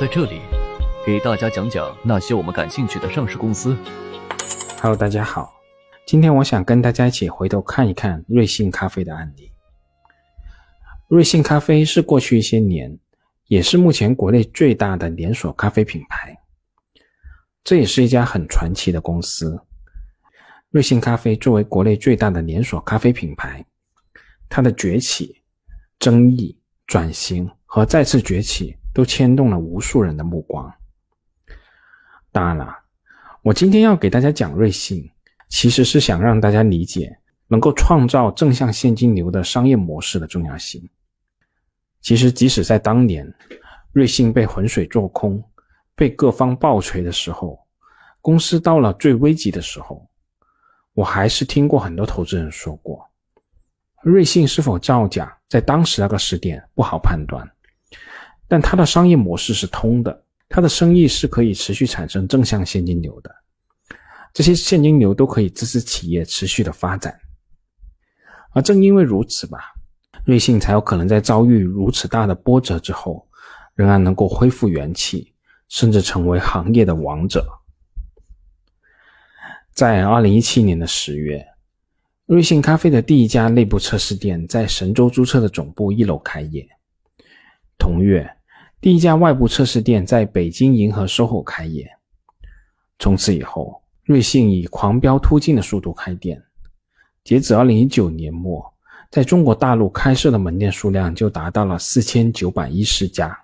在这里给大家讲讲那些我们感兴趣的上市公司。Hello，大家好，今天我想跟大家一起回头看一看瑞幸咖啡的案例。瑞幸咖啡是过去一些年，也是目前国内最大的连锁咖啡品牌，这也是一家很传奇的公司。瑞幸咖啡作为国内最大的连锁咖啡品牌，它的崛起、争议、转型和再次崛起，都牵动了无数人的目光。当然了，我今天要给大家讲瑞幸，其实是想让大家理解能够创造正向现金流的商业模式的重要性。其实，即使在当年，瑞幸被浑水做空、被各方暴锤的时候，公司到了最危急的时候，我还是听过很多投资人说过，瑞幸是否造假，在当时那个时点不好判断，但它的商业模式是通的，它的生意是可以持续产生正向现金流的，这些现金流都可以支持企业持续的发展，而正因为如此吧。瑞幸才有可能在遭遇如此大的波折之后，仍然能够恢复元气，甚至成为行业的王者。在二零一七年的十月，瑞幸咖啡的第一家内部测试店在神州注册的总部一楼开业。同月，第一家外部测试店在北京银河 SOHO 开业。从此以后，瑞幸以狂飙突进的速度开店，截止二零一九年末。在中国大陆开设的门店数量就达到了四千九百一十家。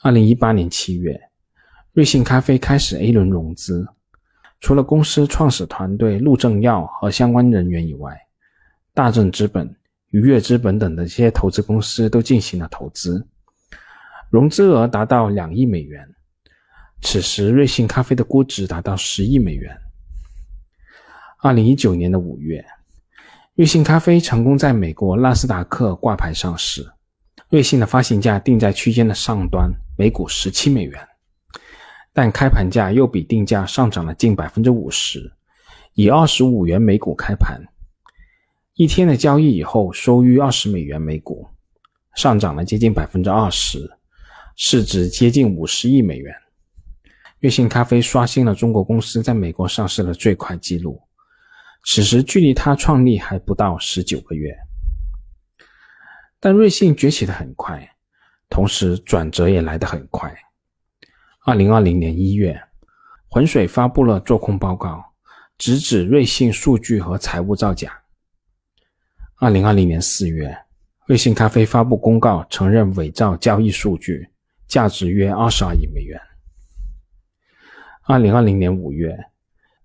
二零一八年七月，瑞幸咖啡开始 A 轮融资，除了公司创始团队陆正耀和相关人员以外，大正资本、愉悦资本等的这些投资公司都进行了投资，融资额达到两亿美元。此时，瑞幸咖啡的估值达到十亿美元。二零一九年的五月。瑞幸咖啡成功在美国纳斯达克挂牌上市，瑞幸的发行价定在区间的上端，每股十七美元，但开盘价又比定价上涨了近百分之五十，以二十五元每股开盘。一天的交易以后收于二十美元每股，上涨了接近百分之二十，市值接近五十亿美元。瑞幸咖啡刷新了中国公司在美国上市的最快纪录。此时距离他创立还不到十九个月，但瑞幸崛起的很快，同时转折也来得很快。二零二零年一月，浑水发布了做空报告，直指瑞幸数据和财务造假。二零二零年四月，瑞幸咖啡发布公告，承认伪造交易数据，价值约二十二亿美元。二零二零年五月。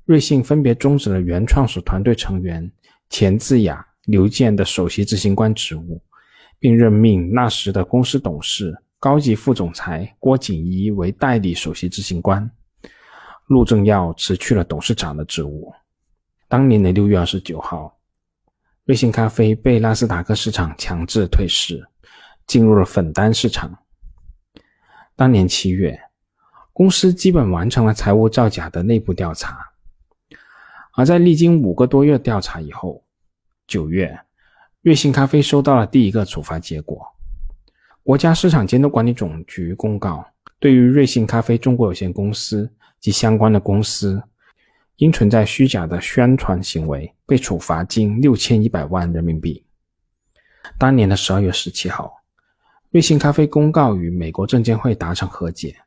瑞幸分别终止了原创始团队成员钱志雅、刘健的首席执行官职务，并任命那时的公司董事、高级副总裁郭锦怡为代理首席执行官。陆正耀辞去了董事长的职务。当年的六月二十九号，瑞幸咖啡被纳斯达克市场强制退市，进入了粉单市场。当年七月，公司基本完成了财务造假的内部调查。而在历经五个多月调查以后，九月，瑞幸咖啡收到了第一个处罚结果。国家市场监督管理总局公告，对于瑞幸咖啡中国有限公司及相关的公司，因存在虚假的宣传行为，被处罚金六千一百万人民币。当年的十二月十七号，瑞幸咖啡公告与美国证监会达成和解，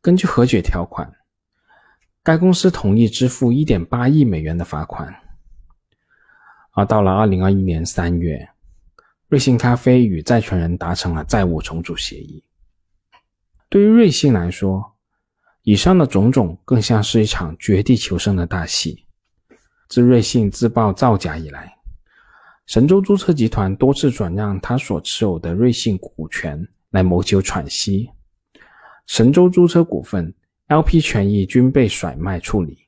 根据和解条款。该公司同意支付1.8亿美元的罚款，而到了2021年3月，瑞幸咖啡与债权人达成了债务重组协议。对于瑞幸来说，以上的种种更像是一场绝地求生的大戏。自瑞幸自曝造假以来，神州租车集团多次转让他所持有的瑞信股权来谋求喘息。神州租车股份。LP 权益均被甩卖处理。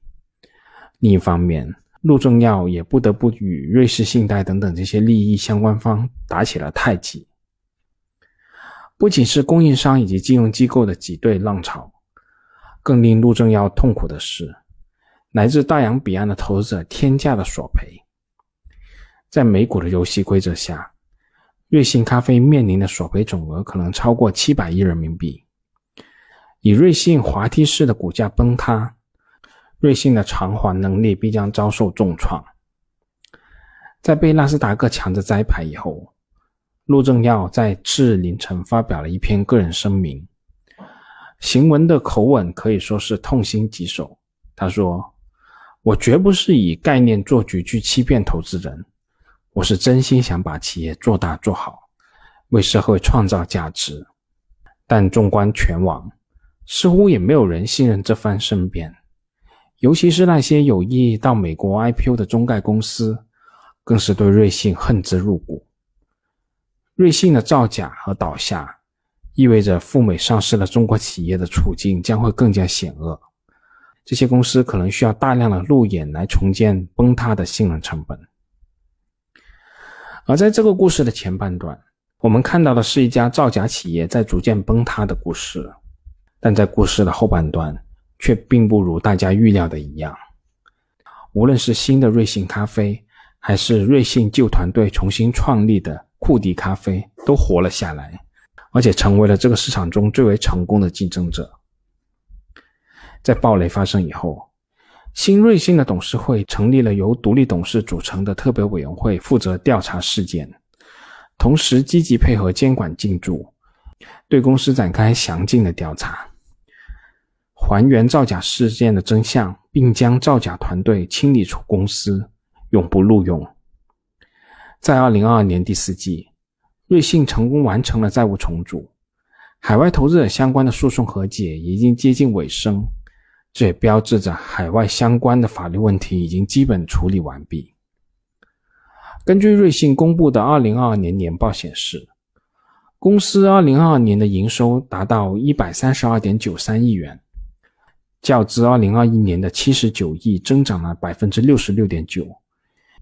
另一方面，陆正耀也不得不与瑞士信贷等等这些利益相关方打起了太极。不仅是供应商以及金融机构的挤兑浪潮，更令陆正耀痛苦的是，来自大洋彼岸的投资者天价的索赔。在美股的游戏规则下，瑞幸咖啡面临的索赔总额可能超过七百亿人民币。以瑞幸滑梯式的股价崩塌，瑞幸的偿还能力必将遭受重创。在被纳斯达克抢着摘牌以后，陆正耀在次日凌晨发表了一篇个人声明，行文的口吻可以说是痛心疾首。他说：“我绝不是以概念做局去欺骗投资人，我是真心想把企业做大做好，为社会创造价值。但纵观全网，似乎也没有人信任这番申辩，尤其是那些有意到美国 IPO 的中概公司。”更是对瑞幸恨之入骨。瑞幸的造假和倒下，意味着赴美上市的中国企业的处境将会更加险恶。这些公司可能需要大量的路演来重建崩塌的信任成本。而在这个故事的前半段，我们看到的是一家造假企业在逐渐崩塌的故事，但在故事的后半段，却并不如大家预料的一样。无论是新的瑞幸咖啡，还是瑞幸旧团队重新创立的库迪咖啡都活了下来，而且成为了这个市场中最为成功的竞争者。在暴雷发生以后，新瑞幸的董事会成立了由独立董事组成的特别委员会，负责调查事件，同时积极配合监管进驻，对公司展开详尽的调查，还原造假事件的真相，并将造假团队清理出公司。永不录用。在二零二二年第四季，瑞幸成功完成了债务重组，海外投资者相关的诉讼和解已经接近尾声，这也标志着海外相关的法律问题已经基本处理完毕。根据瑞幸公布的二零二二年年报显示，公司二零二二年的营收达到一百三十二点九三亿元，较之二零二一年的七十九亿增长了百分之六十六点九。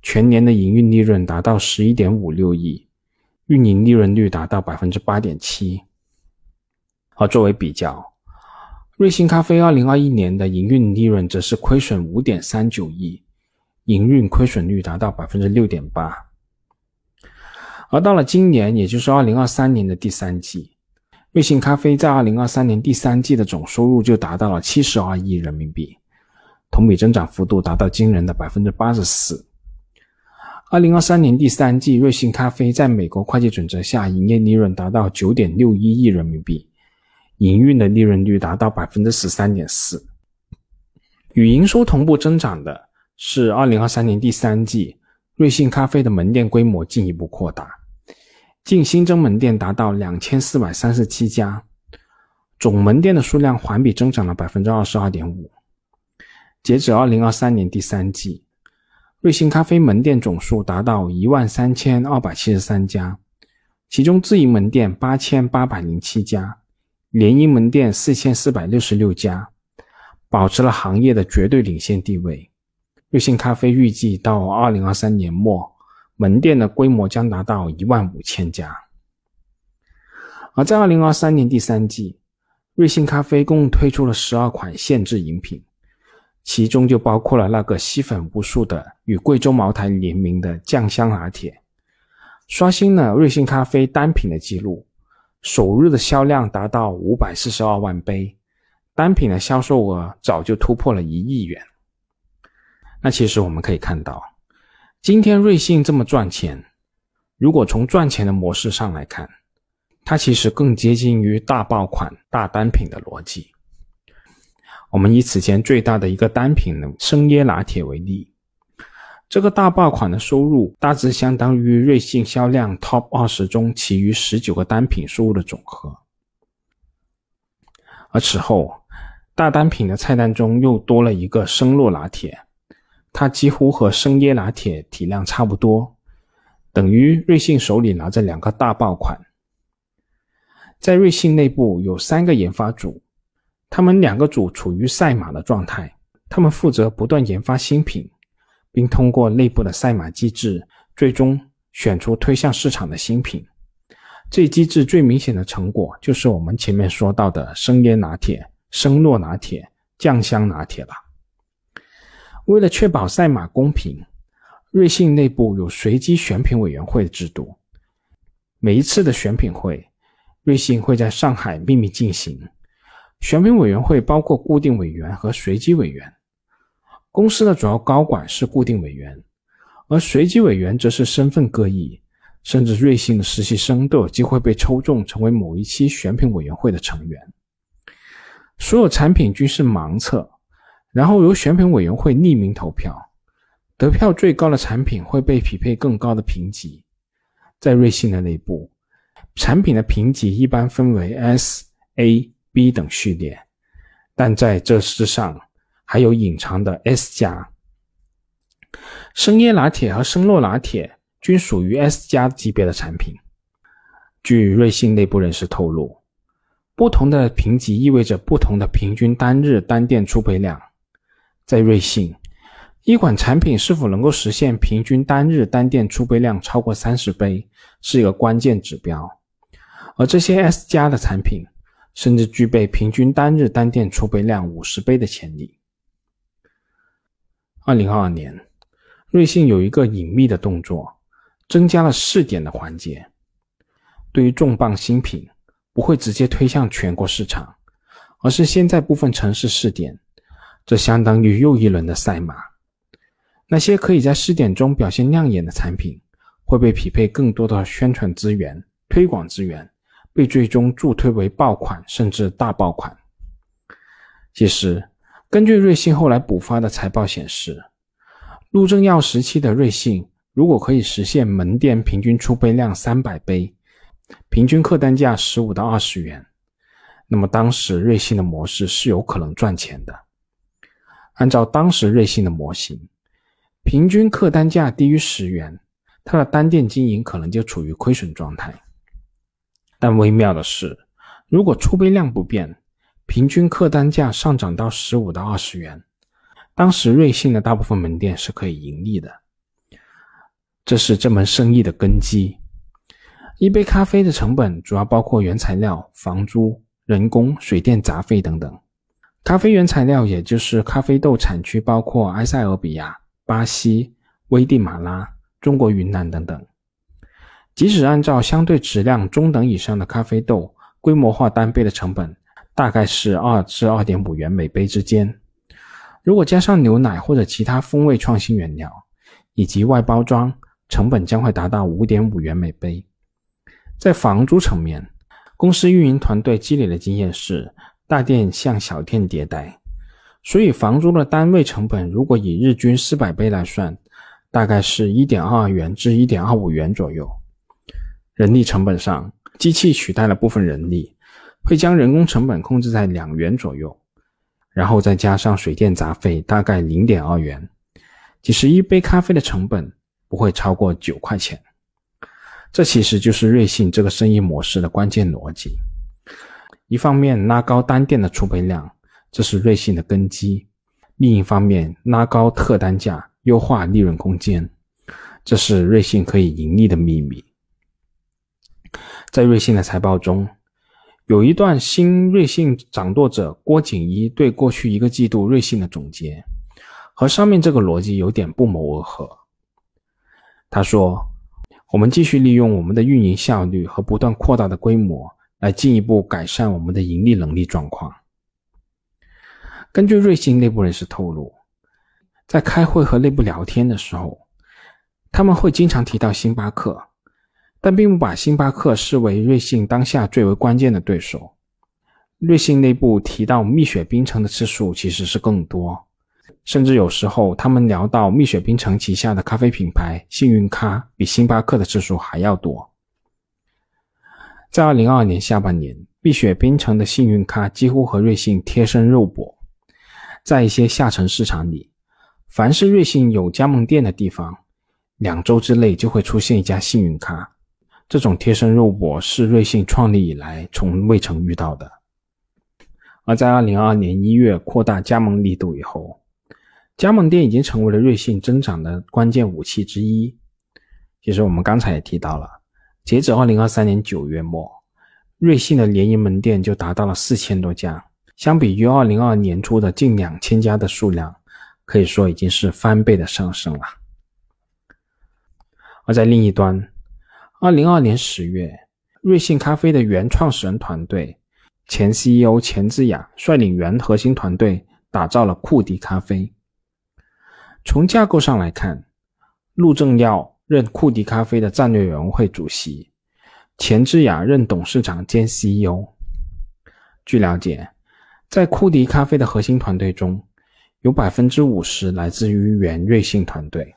全年的营运利润达到十一点五六亿，运营利润率达到百分之八点七。而作为比较，瑞幸咖啡二零二一年的营运利润则是亏损五点三九亿，营运亏损率达到百分之六点八。而到了今年，也就是二零二三年的第三季，瑞幸咖啡在二零二三年第三季的总收入就达到了七十二亿人民币，同比增长幅度达到惊人的百分之八十四。二零二三年第三季，瑞幸咖啡在美国会计准则下，营业利润达到九点六一亿人民币，营运的利润率达到百分之十三点四。与营收同步增长的是，二零二三年第三季，瑞幸咖啡的门店规模进一步扩大，净新增门店达到两千四百三十七家，总门店的数量环比增长了百分之二十二点五。截止二零二三年第三季。瑞幸咖啡门店总数达到一万三千二百七十三家，其中自营门店八千八百零七家，联营门店四千四百六十六家，保持了行业的绝对领先地位。瑞幸咖啡预计到二零二三年末，门店的规模将达到一万五千家。而在二零二三年第三季，瑞幸咖啡共推出了十二款限制饮品。其中就包括了那个吸粉无数的与贵州茅台联名的酱香拿铁，刷新了瑞幸咖啡单品的记录，首日的销量达到五百四十二万杯，单品的销售额早就突破了一亿元。那其实我们可以看到，今天瑞幸这么赚钱，如果从赚钱的模式上来看，它其实更接近于大爆款、大单品的逻辑。我们以此前最大的一个单品生椰拿铁为例，这个大爆款的收入大致相当于瑞幸销量 TOP 二十中其余十九个单品收入的总和。而此后，大单品的菜单中又多了一个生酪拿铁，它几乎和生椰拿铁体量差不多，等于瑞幸手里拿着两个大爆款。在瑞幸内部有三个研发组。他们两个组处于赛马的状态，他们负责不断研发新品，并通过内部的赛马机制，最终选出推向市场的新品。这一机制最明显的成果就是我们前面说到的生椰拿铁、生酪拿铁、酱香拿铁了。为了确保赛马公平，瑞幸内部有随机选品委员会制度。每一次的选品会，瑞幸会在上海秘密进行。选品委员会包括固定委员和随机委员。公司的主要高管是固定委员，而随机委员则是身份各异，甚至瑞幸的实习生都有机会被抽中成为某一期选品委员会的成员。所有产品均是盲测，然后由选品委员会匿名投票，得票最高的产品会被匹配更高的评级。在瑞幸的内部，产品的评级一般分为 S、A、B 等序列，但在这之上。还有隐藏的 S 加，生椰拿铁和生酪拿铁均属于 S 加级别的产品。据瑞幸内部人士透露，不同的评级意味着不同的平均单日单店出杯量。在瑞幸，一款产品是否能够实现平均单日单店出杯量超过三十杯，是一个关键指标。而这些 S 加的产品，甚至具备平均单日单店出杯量五十杯的潜力。二零二二年，瑞幸有一个隐秘的动作，增加了试点的环节。对于重磅新品，不会直接推向全国市场，而是先在部分城市试点，这相当于又一轮的赛马。那些可以在试点中表现亮眼的产品，会被匹配更多的宣传资源、推广资源，被最终助推为爆款甚至大爆款。其实。根据瑞幸后来补发的财报显示，陆正耀时期的瑞幸如果可以实现门店平均出杯量三百杯，平均客单价十五到二十元，那么当时瑞幸的模式是有可能赚钱的。按照当时瑞幸的模型，平均客单价低于十元，它的单店经营可能就处于亏损状态。但微妙的是，如果出杯量不变，平均客单价上涨到十五到二十元，当时瑞幸的大部分门店是可以盈利的，这是这门生意的根基。一杯咖啡的成本主要包括原材料、房租、人工、水电杂费等等。咖啡原材料也就是咖啡豆产区包括埃塞俄比亚、巴西、危地马拉、中国云南等等。即使按照相对质量中等以上的咖啡豆规模化单杯的成本。大概是二至二点五元每杯之间。如果加上牛奶或者其他风味创新原料以及外包装，成本将会达到五点五元每杯。在房租层面，公司运营团队积累的经验是大店向小店迭代，所以房租的单位成本如果以日均四百杯来算，大概是一点二元至一点二五元左右。人力成本上，机器取代了部分人力。会将人工成本控制在两元左右，然后再加上水电杂费，大概零点二元，即是一杯咖啡的成本不会超过九块钱。这其实就是瑞幸这个生意模式的关键逻辑。一方面拉高单店的出杯量，这是瑞幸的根基；另一方面拉高特单价，优化利润空间，这是瑞幸可以盈利的秘密。在瑞幸的财报中。有一段新瑞幸掌舵者郭景一对过去一个季度瑞幸的总结，和上面这个逻辑有点不谋而合。他说：“我们继续利用我们的运营效率和不断扩大的规模，来进一步改善我们的盈利能力状况。”根据瑞幸内部人士透露，在开会和内部聊天的时候，他们会经常提到星巴克。但并不把星巴克视为瑞幸当下最为关键的对手。瑞幸内部提到蜜雪冰城的次数其实是更多，甚至有时候他们聊到蜜雪冰城旗下的咖啡品牌幸运咖比星巴克的次数还要多。在二零二二年下半年，蜜雪冰城的幸运咖几乎和瑞幸贴身肉搏，在一些下沉市场里，凡是瑞幸有加盟店的地方，两周之内就会出现一家幸运咖。这种贴身肉搏是瑞幸创立以来从未曾遇到的。而在二零二二年一月扩大加盟力度以后，加盟店已经成为了瑞幸增长的关键武器之一。其实我们刚才也提到了，截止二零二三年九月末，瑞幸的联营门店就达到了四千多家，相比于二零二二年初的近两千家的数量，可以说已经是翻倍的上升了。而在另一端，二零二二年十月，瑞幸咖啡的原创始人团队前 CEO 钱之雅率领原核心团队打造了库迪咖啡。从架构上来看，陆正耀任库迪咖啡的战略委员会主席，钱之雅任董事长兼 CEO。据了解，在库迪咖啡的核心团队中，有百分之五十来自于原瑞幸团队。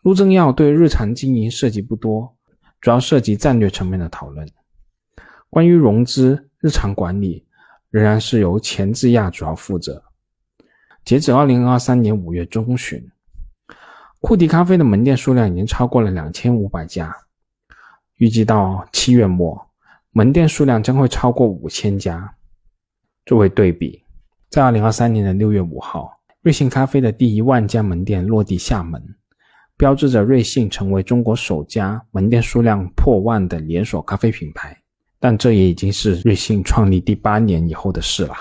陆正耀对日常经营涉及不多，主要涉及战略层面的讨论。关于融资、日常管理，仍然是由钱志亚主要负责。截止二零二三年五月中旬，库迪咖啡的门店数量已经超过了两千五百家，预计到七月末，门店数量将会超过五千家。作为对比，在二零二三年的六月五号，瑞幸咖啡的第一万家门店落地厦门。标志着瑞幸成为中国首家门店数量破万的连锁咖啡品牌，但这也已经是瑞幸创立第八年以后的事了。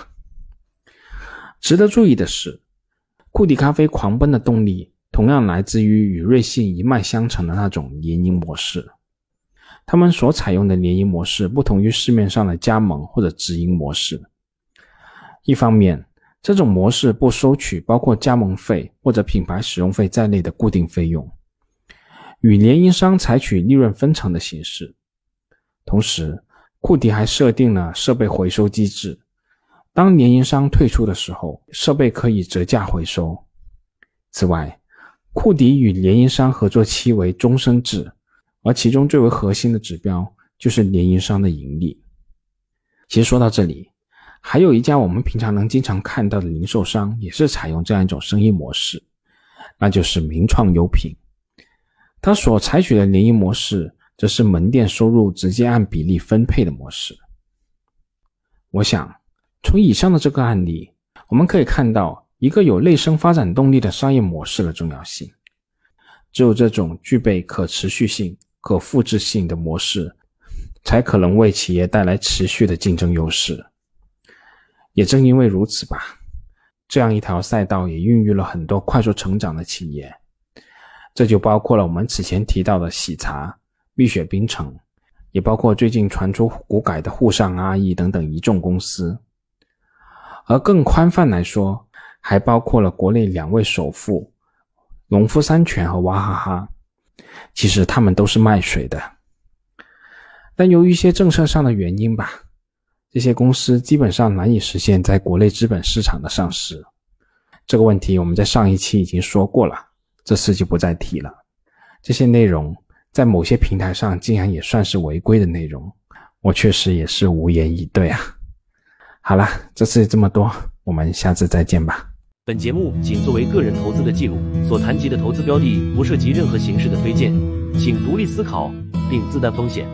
值得注意的是，库迪咖啡狂奔的动力同样来自于与瑞幸一脉相承的那种联营模式。他们所采用的联营模式不同于市面上的加盟或者直营模式。一方面，这种模式不收取包括加盟费或者品牌使用费在内的固定费用，与联营商采取利润分成的形式。同时，库迪还设定了设备回收机制，当联营商退出的时候，设备可以折价回收。此外，库迪与联营商合作期为终身制，而其中最为核心的指标就是联营商的盈利。其实说到这里。还有一家我们平常能经常看到的零售商，也是采用这样一种生意模式，那就是名创优品。它所采取的联营模式，则是门店收入直接按比例分配的模式。我想，从以上的这个案例，我们可以看到一个有内生发展动力的商业模式的重要性。只有这种具备可持续性、可复制性的模式，才可能为企业带来持续的竞争优势。也正因为如此吧，这样一条赛道也孕育了很多快速成长的企业，这就包括了我们此前提到的喜茶、蜜雪冰城，也包括最近传出股改的沪上阿姨等等一众公司。而更宽泛来说，还包括了国内两位首富农夫山泉和娃哈哈，其实他们都是卖水的，但由于一些政策上的原因吧。这些公司基本上难以实现在国内资本市场的上市，这个问题我们在上一期已经说过了，这次就不再提了。这些内容在某些平台上竟然也算是违规的内容，我确实也是无言以对啊。好了，这次这么多，我们下次再见吧。本节目仅作为个人投资的记录，所谈及的投资标的不涉及任何形式的推荐，请独立思考并自担风险。